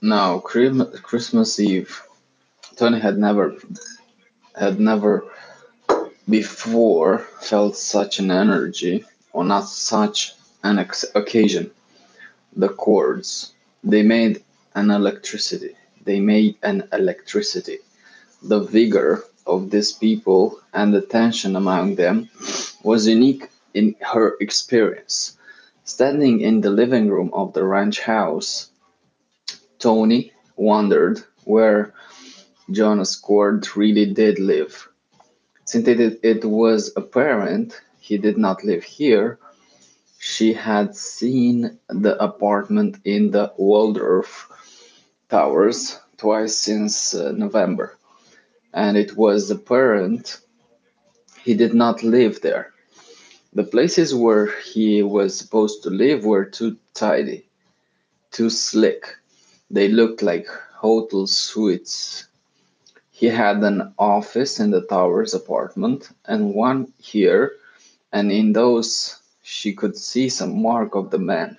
Now, Christmas Eve, Tony had never had never before felt such an energy on not such an occasion. The chords, they made an electricity. They made an electricity. The vigor of these people and the tension among them was unique in her experience. Standing in the living room of the ranch house, Tony wondered where Jonas Cord really did live. Since it, it was apparent he did not live here, she had seen the apartment in the Waldorf Towers twice since uh, November, and it was apparent he did not live there. The places where he was supposed to live were too tidy, too slick. They looked like hotel suites he had an office in the Towers apartment and one here, and in those she could see some mark of the man.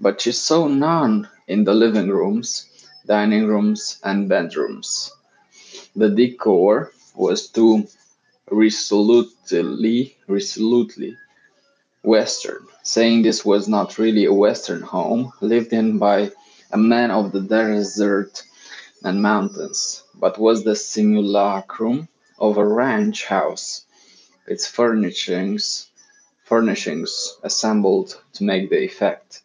But she saw none in the living rooms, dining rooms, and bedrooms. The decor was too resolutely, resolutely Western, saying this was not really a Western home lived in by a man of the desert and mountains, but was the simulacrum of a ranch house, its furnishings, furnishings assembled to make the effect.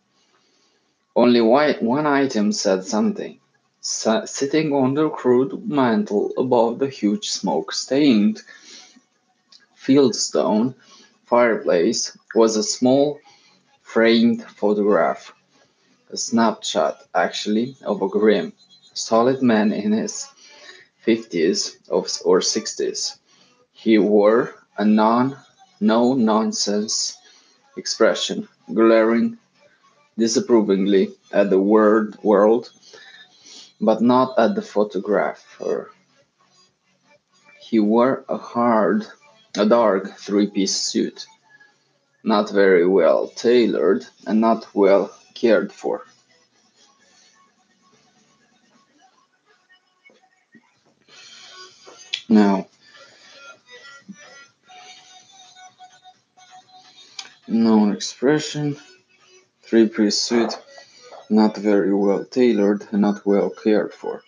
Only one item said something. sitting on the crude mantel above the huge smoke-stained fieldstone fireplace was a small framed photograph, a snapshot actually of a grim, solid man in his fifties or sixties. He wore a non no nonsense expression, glaring disapprovingly at the word world, but not at the photographer. He wore a hard, a dark three-piece suit, not very well tailored and not well cared for. Now, known expression, three-piece suit, not very well tailored and not well cared for,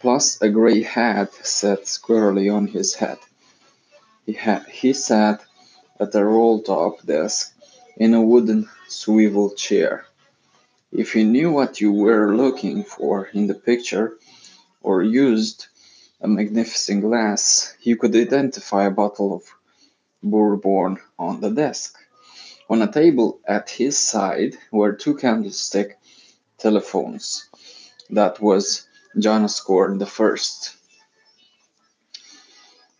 plus a gray hat set squarely on his head. He, he sat at a roll-top desk in a wooden swivel chair. If you knew what you were looking for in the picture, or used a magnificent glass, you could identify a bottle of bourbon on the desk. On a table at his side were two candlestick telephones. That was Jonas Cord the first.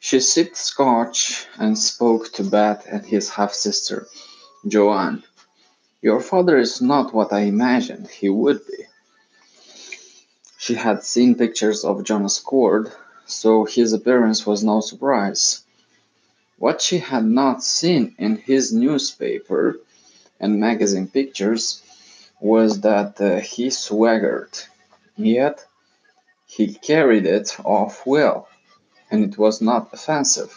She sipped scotch and spoke to Beth and his half sister, Joanne. Your father is not what I imagined he would be. She had seen pictures of Jonas Cord so his appearance was no surprise. What she had not seen in his newspaper and magazine pictures was that uh, he swaggered, yet he carried it off well, and it was not offensive.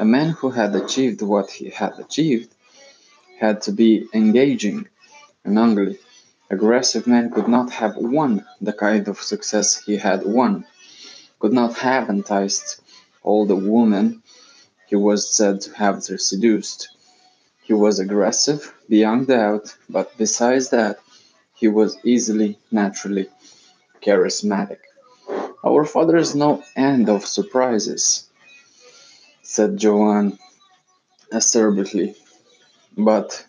A man who had achieved what he had achieved had to be engaging and ugly. Aggressive men could not have won the kind of success he had won could not have enticed all the women he was said to have seduced. He was aggressive, beyond doubt, but besides that, he was easily, naturally charismatic. Our father is no end of surprises, said Joanne acerbely. But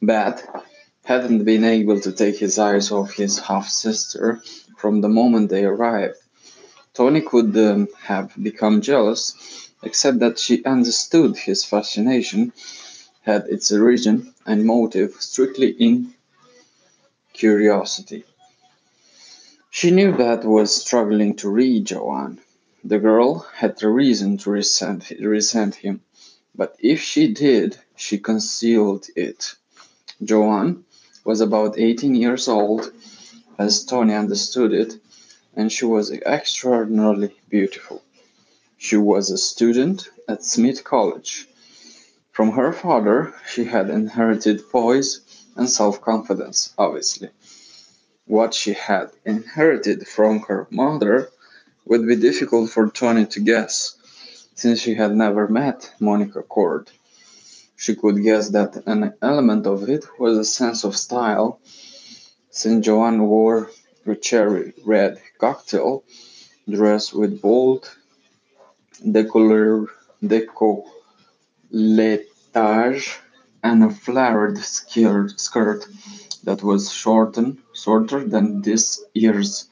Bat hadn't been able to take his eyes off his half sister from the moment they arrived. Tony could um, have become jealous, except that she understood his fascination had its origin and motive strictly in curiosity. She knew Beth was struggling to read Joanne. The girl had a reason to resent, resent him, but if she did, she concealed it. Joanne was about 18 years old, as Tony understood it, and she was extraordinarily beautiful. She was a student at Smith College. From her father, she had inherited poise and self confidence, obviously. What she had inherited from her mother would be difficult for Tony to guess, since she had never met Monica Cord. She could guess that an element of it was a sense of style, since Joanne wore a cherry red cocktail dress with bold décolletage and a flared skirt that was shortened, shorter than this year's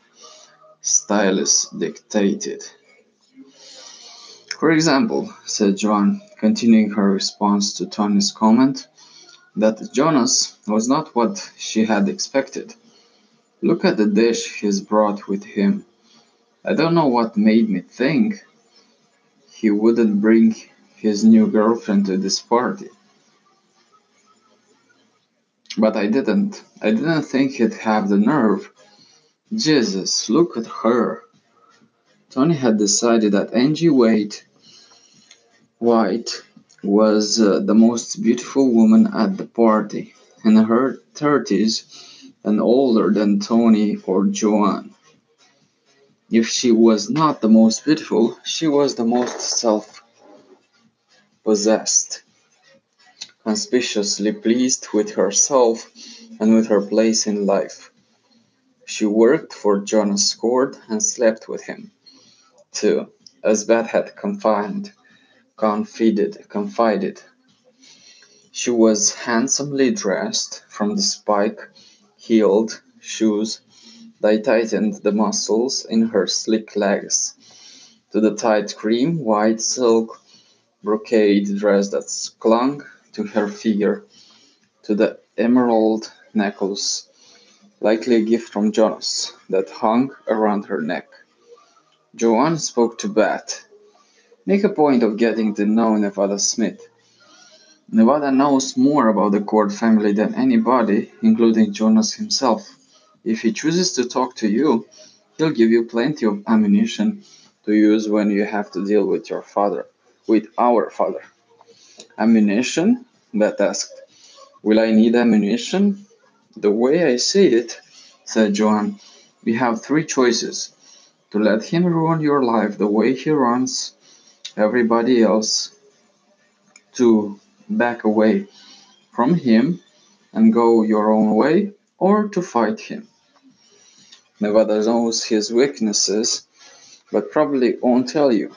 stylist dictated. For example, said Joan, continuing her response to Tony's comment, that Jonas was not what she had expected. Look at the dish he's brought with him. I don't know what made me think he wouldn't bring his new girlfriend to this party. But I didn't. I didn't think he'd have the nerve. Jesus, look at her. Tony had decided that Angie Wade White was uh, the most beautiful woman at the party, in her thirties and older than Tony or Joanne. If she was not the most beautiful, she was the most self possessed, conspicuously pleased with herself and with her place in life. She worked for Jonas Cord and slept with him, too, as Beth had confided confided, confided. She was handsomely dressed, from the spike-heeled shoes that tightened the muscles in her sleek legs, to the tight cream white silk brocade dress that clung to her figure, to the emerald necklace, likely a gift from Jonas, that hung around her neck. Joanne spoke to Beth Make a point of getting to know Nevada Smith. Nevada knows more about the Cord family than anybody, including Jonas himself. If he chooses to talk to you, he'll give you plenty of ammunition to use when you have to deal with your father, with our father. Ammunition? Beth asked. Will I need ammunition? The way I see it, said Joanne, we have three choices. To let him ruin your life the way he runs everybody else to back away from him and go your own way or to fight him. Nevada knows his weaknesses, but probably won't tell you.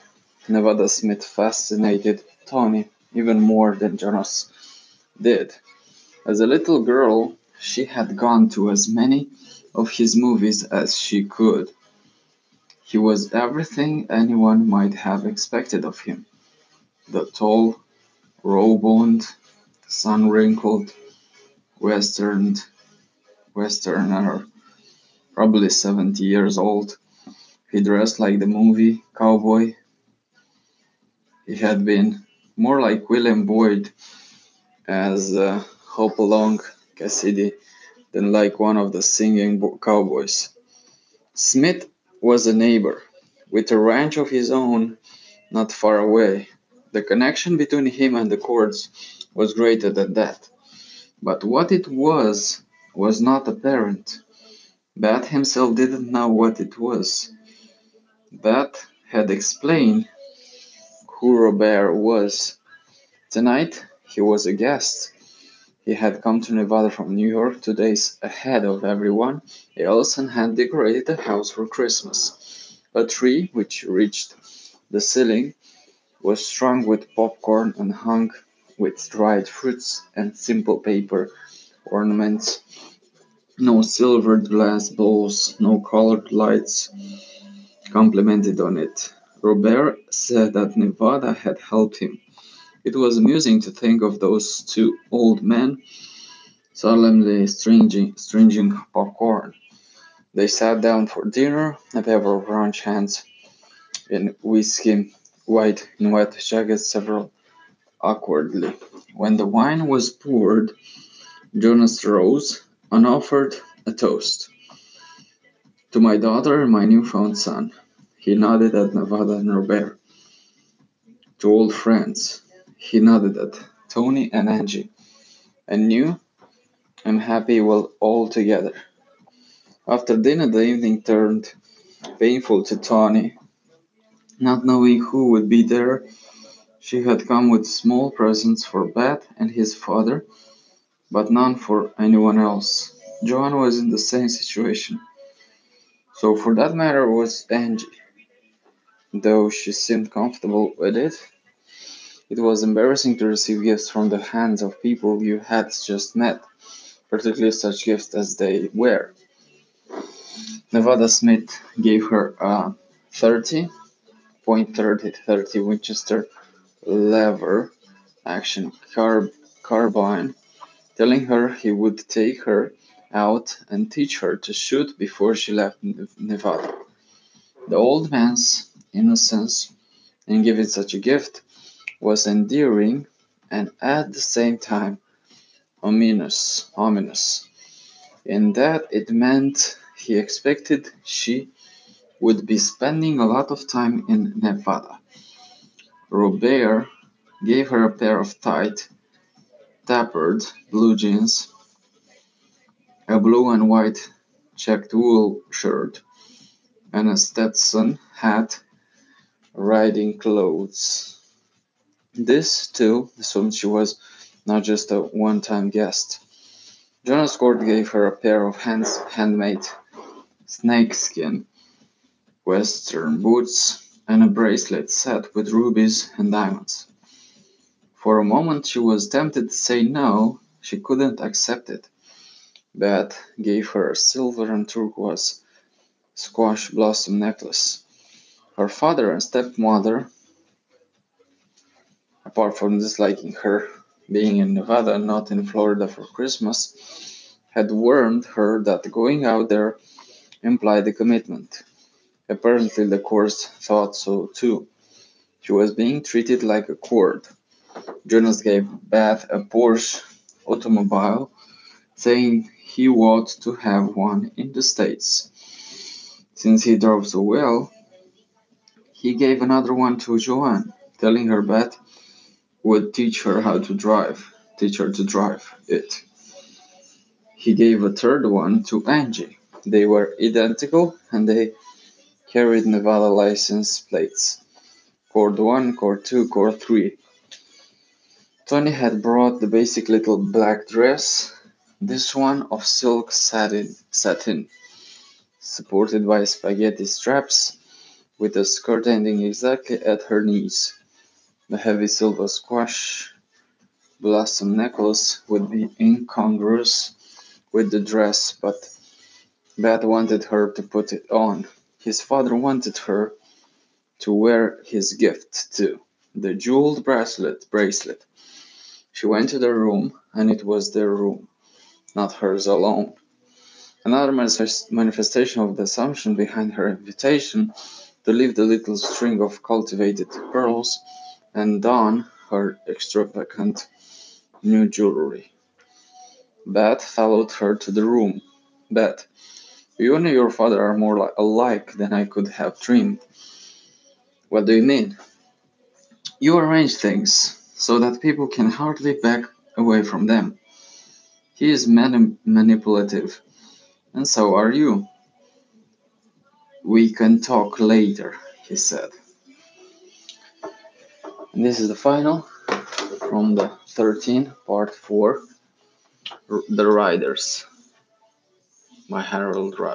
Nevada Smith fascinated Tony even more than Jonas did. As a little girl, she had gone to as many of his movies as she could. He was everything anyone might have expected of him. The tall, raw-boned, sun-wrinkled Western Westerner, probably 70 years old. He dressed like the movie cowboy. He had been more like William Boyd as uh, Hopalong Cassidy than like one of the singing cowboys. Smith was a neighbor, with a ranch of his own not far away. The connection between him and the Cords was greater than that. But what it was was not apparent. Bat himself didn't know what it was. Bat had explained who Robert was. Tonight he was a guest. He had come to Nevada from New York two days ahead of everyone else and had decorated the house for Christmas. A tree, which reached the ceiling, was strung with popcorn and hung with dried fruits and simple paper ornaments. No silvered glass bowls, no colored lights complimented on it. Robert said that Nevada had helped him it was amusing to think of those two old men solemnly stringing, popcorn. They sat down for dinner, a pair of orange hands in whiskey, white in wet jackets, several awkwardly. When the wine was poured, Jonas rose and offered a toast. To my daughter and my newfound son. He nodded at Nevada and Robert. To old friends. He nodded at Tony and Angie. And new and happy well all together. After dinner, the evening turned painful to Tony. Not knowing who would be there, she had come with small presents for Beth and his father, but none for anyone else. Joanne was in the same situation. So, for that matter, was Angie. Though she seemed comfortable with it, it was embarrassing to receive gifts from the hands of people you had just met, particularly such gifts as they were. Nevada Smith gave her a 30 .30 30 Winchester lever action car- carbine, telling her he would take her out and teach her to shoot before she left Nevada. The old man's innocence in giving such a gift was endearing and at the same time ominous, ominous, in that it meant he expected she would be spending a lot of time in Nevada. Robert gave her a pair of tight, tapered blue jeans, a blue and white checked wool shirt, and a Stetson hat, riding clothes. This, too, assumed she was not just a one time guest. Jonas Cord gave her a pair of hands, handmade snakeskin western boots and a bracelet set with rubies and diamonds. For a moment she was tempted to say no, she couldn't accept it. Beth gave her a silver and turquoise squash blossom necklace. Her father and stepmother, apart from disliking her being in Nevada and not in Florida for Christmas, had warned her that going out there implied a commitment. Apparently the Cords thought so too. She was being treated like a court. Jonas gave Beth a Porsche automobile, saying he ought to have one in the States. Since he drove so well, he gave another one to Joanne, telling her Beth would teach her how to drive, teach her to drive it. He gave a third one to Angie. They were identical and they carried Nevada license plates. Cord 1, Cord 2, Cord 3. Tony had brought the basic little black dress, this one of silk satin, satin supported by spaghetti straps, with a skirt ending exactly at her knees. The heavy silver squash blossom necklace would be incongruous with the dress, but Beth wanted her to put it on. His father wanted her to wear his gift too, the jeweled bracelet bracelet. She went to their room, and it was their room, not hers alone. Another manifestation of the assumption behind her invitation to leave the little string of cultivated pearls and don her extravagant new jewelry. Beth followed her to the room. Beth, you and your father are more li- alike than I could have dreamed. What do you mean? You arrange things so that people can hardly back away from them. He is mani- manipulative, and so are you. We can talk later, he said. And this is the final from the 13 part 4 The Raiders by Harold Robb.